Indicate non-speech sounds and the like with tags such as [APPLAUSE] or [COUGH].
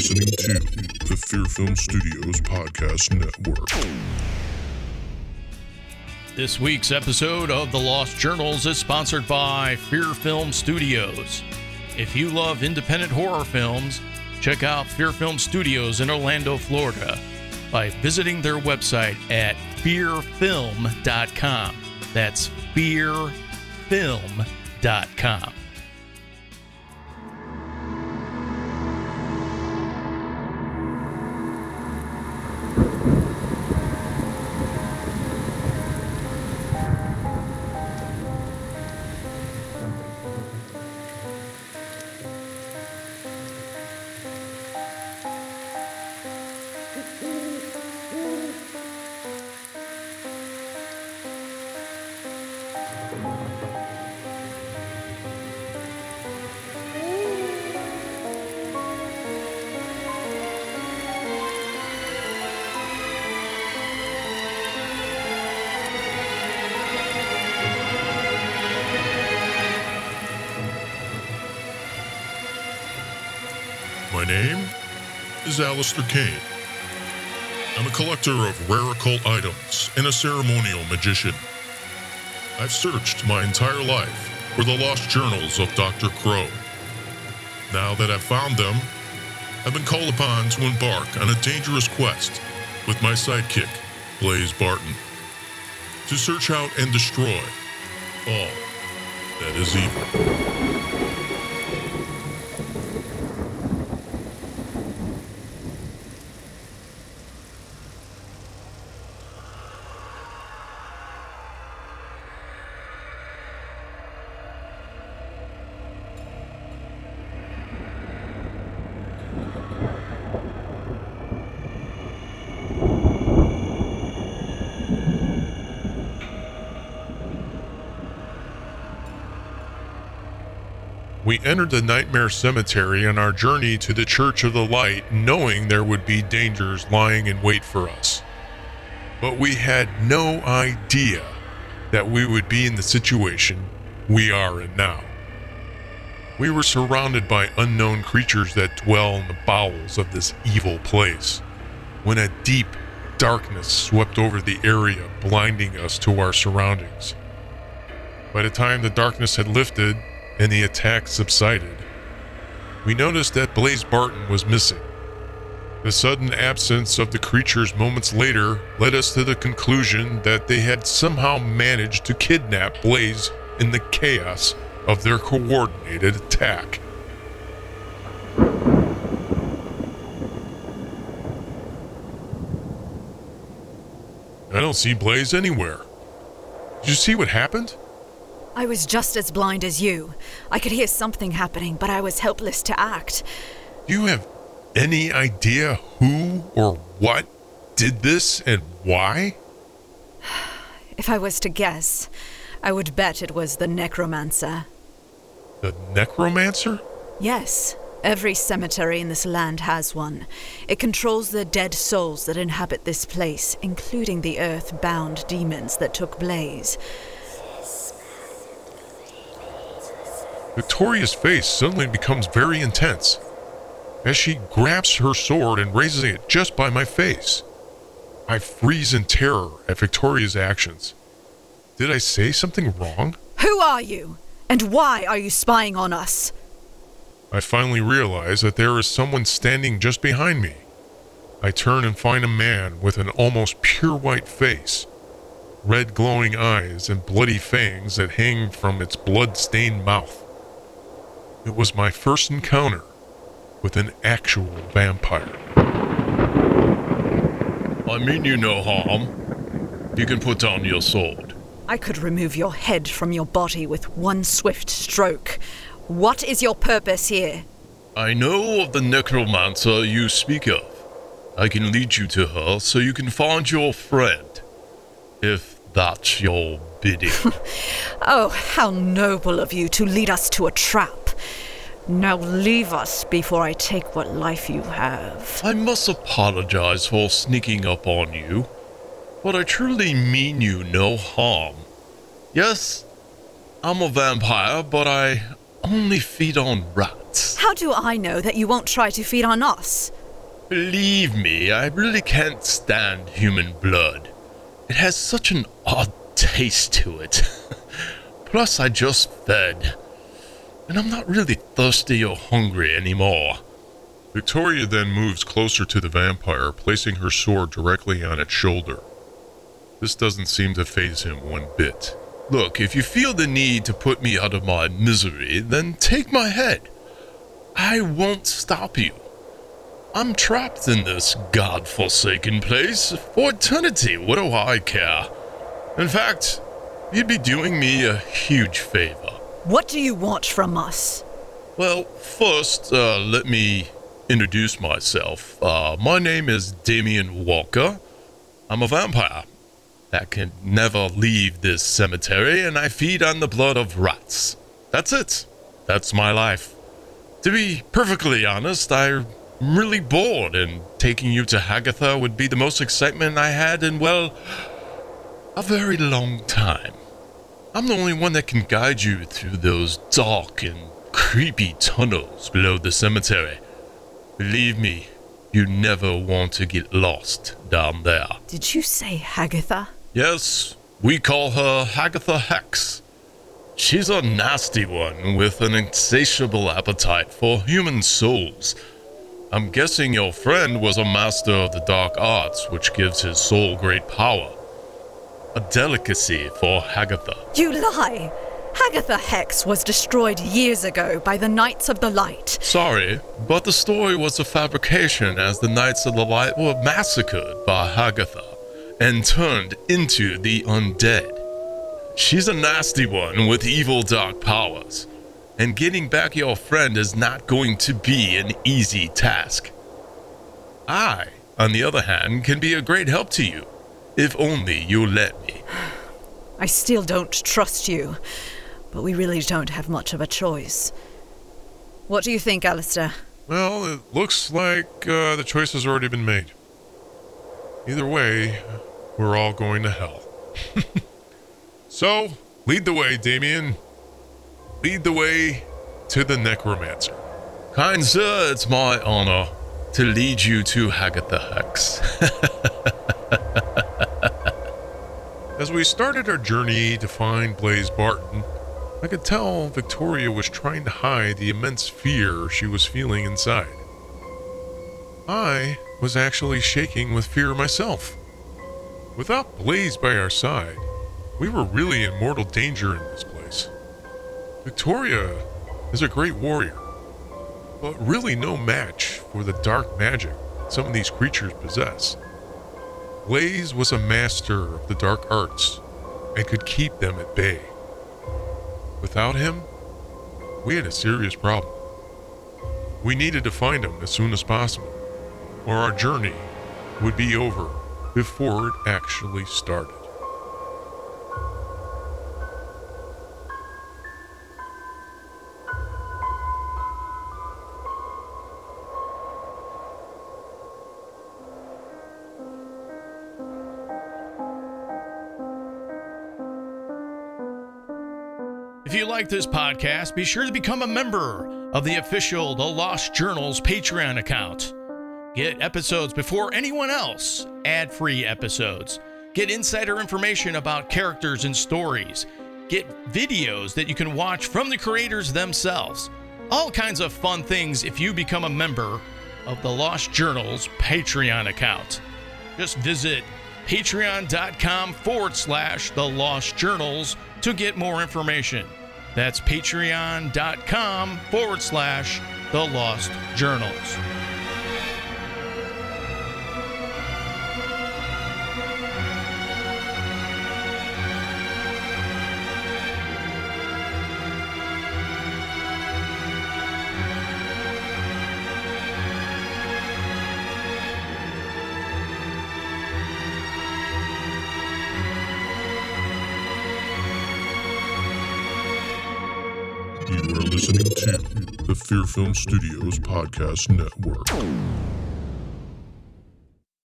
listening to the Fear Film Studios Podcast Network. This week's episode of The Lost Journals is sponsored by Fear Film Studios. If you love independent horror films, check out Fear Film Studios in Orlando, Florida by visiting their website at fearfilm.com. That's fearfilm.com. My name is Aleister Kane. I'm a collector of rare occult items and a ceremonial magician. I've searched my entire life for the lost journals of Dr. Crow. Now that I've found them, I've been called upon to embark on a dangerous quest with my sidekick, Blaze Barton, to search out and destroy all that is evil. We entered the Nightmare Cemetery on our journey to the Church of the Light, knowing there would be dangers lying in wait for us. But we had no idea that we would be in the situation we are in now. We were surrounded by unknown creatures that dwell in the bowels of this evil place, when a deep darkness swept over the area, blinding us to our surroundings. By the time the darkness had lifted and the attack subsided, we noticed that Blaze Barton was missing. The sudden absence of the creatures moments later led us to the conclusion that they had somehow managed to kidnap Blaze in the chaos of their coordinated attack. I don't see Blaze anywhere. Did you see what happened? I was just as blind as you. I could hear something happening, but I was helpless to act. Do you have any idea who or what did this and why? [SIGHS] If I was to guess, I would bet it was the necromancer. The necromancer? Yes, every cemetery in this land has one. It controls the dead souls that inhabit this place, including the earth bound demons that took Blaze. Victoria's face suddenly becomes very intense as she grabs her sword and raises it just by my face. I freeze in terror at Victoria's actions. Did I say something wrong? Who are you? And why are you spying on us? I finally realize that there is someone standing just behind me. I turn and find a man with an almost pure white face, red glowing eyes, and bloody fangs that hang from its blood stained mouth. It was my first encounter with an actual vampire. I mean you no harm. You can put down your sword. I could remove your head from your body with one swift stroke. What is your purpose here? I know of the necromancer you speak of. I can lead you to her so you can find your friend. If that's your bidding. [LAUGHS] Oh, how noble of you to lead us to a trap. Now leave us before I take what life you have. I must apologize for sneaking up on you, but I truly mean you no harm. Yes, I'm a vampire, but I only feed on rats. How do I know that you won't try to feed on us? Believe me, I really can't stand human blood. It has such an odd taste to it. [LAUGHS] Plus, I just fed. And I'm not really thirsty or hungry anymore. Victoria then moves closer to the vampire, placing her sword directly on its shoulder. This doesn't seem to faze him one bit. Look, if you feel the need to put me out of my misery, then take my head. I won't stop you. I'm trapped in this god-forsaken place for eternity. What do I care? In fact, you'd be doing me a huge favor. What do you want from us? Well, first, uh, let me introduce myself. Uh, my name is Damien Walker. I'm a vampire that can never leave this cemetery, and I feed on the blood of rats. That's it. That's my life. To be perfectly honest, I'm really bored, and taking you to Hagatha would be the most excitement I had in, well, a very long time. I'm the only one that can guide you through those dark and creepy tunnels below the cemetery. Believe me, you never want to get lost down there. Did you say Hagatha? Yes, we call her Hagatha Hex. She's a nasty one with an insatiable appetite for human souls. I'm guessing your friend was a master of the dark arts, which gives his soul great power. A delicacy for Hagatha. You lie! Hagatha Hex was destroyed years ago by the Knights of the Light. Sorry, but the story was a fabrication as the Knights of the Light were massacred by Hagatha and turned into the undead. She's a nasty one with evil dark powers, and getting back your friend is not going to be an easy task. I, on the other hand, can be a great help to you, if only you'll let me. I still don't trust you, but we really don't have much of a choice. What do you think, Aleister? Well, it looks like uh, the choice has already been made. Either way, we're all going to hell. [LAUGHS] so, lead the way, Damien. Lead the way to the necromancer. Kind sir, it's my honor to lead you to Hagatha Hex. [LAUGHS] As we started our journey to find Blaze Barton, I could tell Victoria was trying to hide the immense fear she was feeling inside. I was actually shaking with fear myself. Without Blaze by our side, we were really in mortal danger in this place. Victoria is a great warrior, but really no match for the dark magic some of these creatures possess. Blaze was a master of the dark arts and could keep them at bay. Without him, we had a serious problem. We needed to find him as soon as possible, or our journey would be over before it actually started. If you like this podcast, be sure to become a member of the official The Lost Journals Patreon account. Get episodes before anyone else, ad free episodes. Get insider information about characters and stories. Get videos that you can watch from the creators themselves. All kinds of fun things if you become a member of the Lost Journals Patreon account. Just visit patreon.com forward slash the Lost Journals to get more information. That's patreon.com forward slash the Lost Journals. To the Fear Film Studios Podcast Network.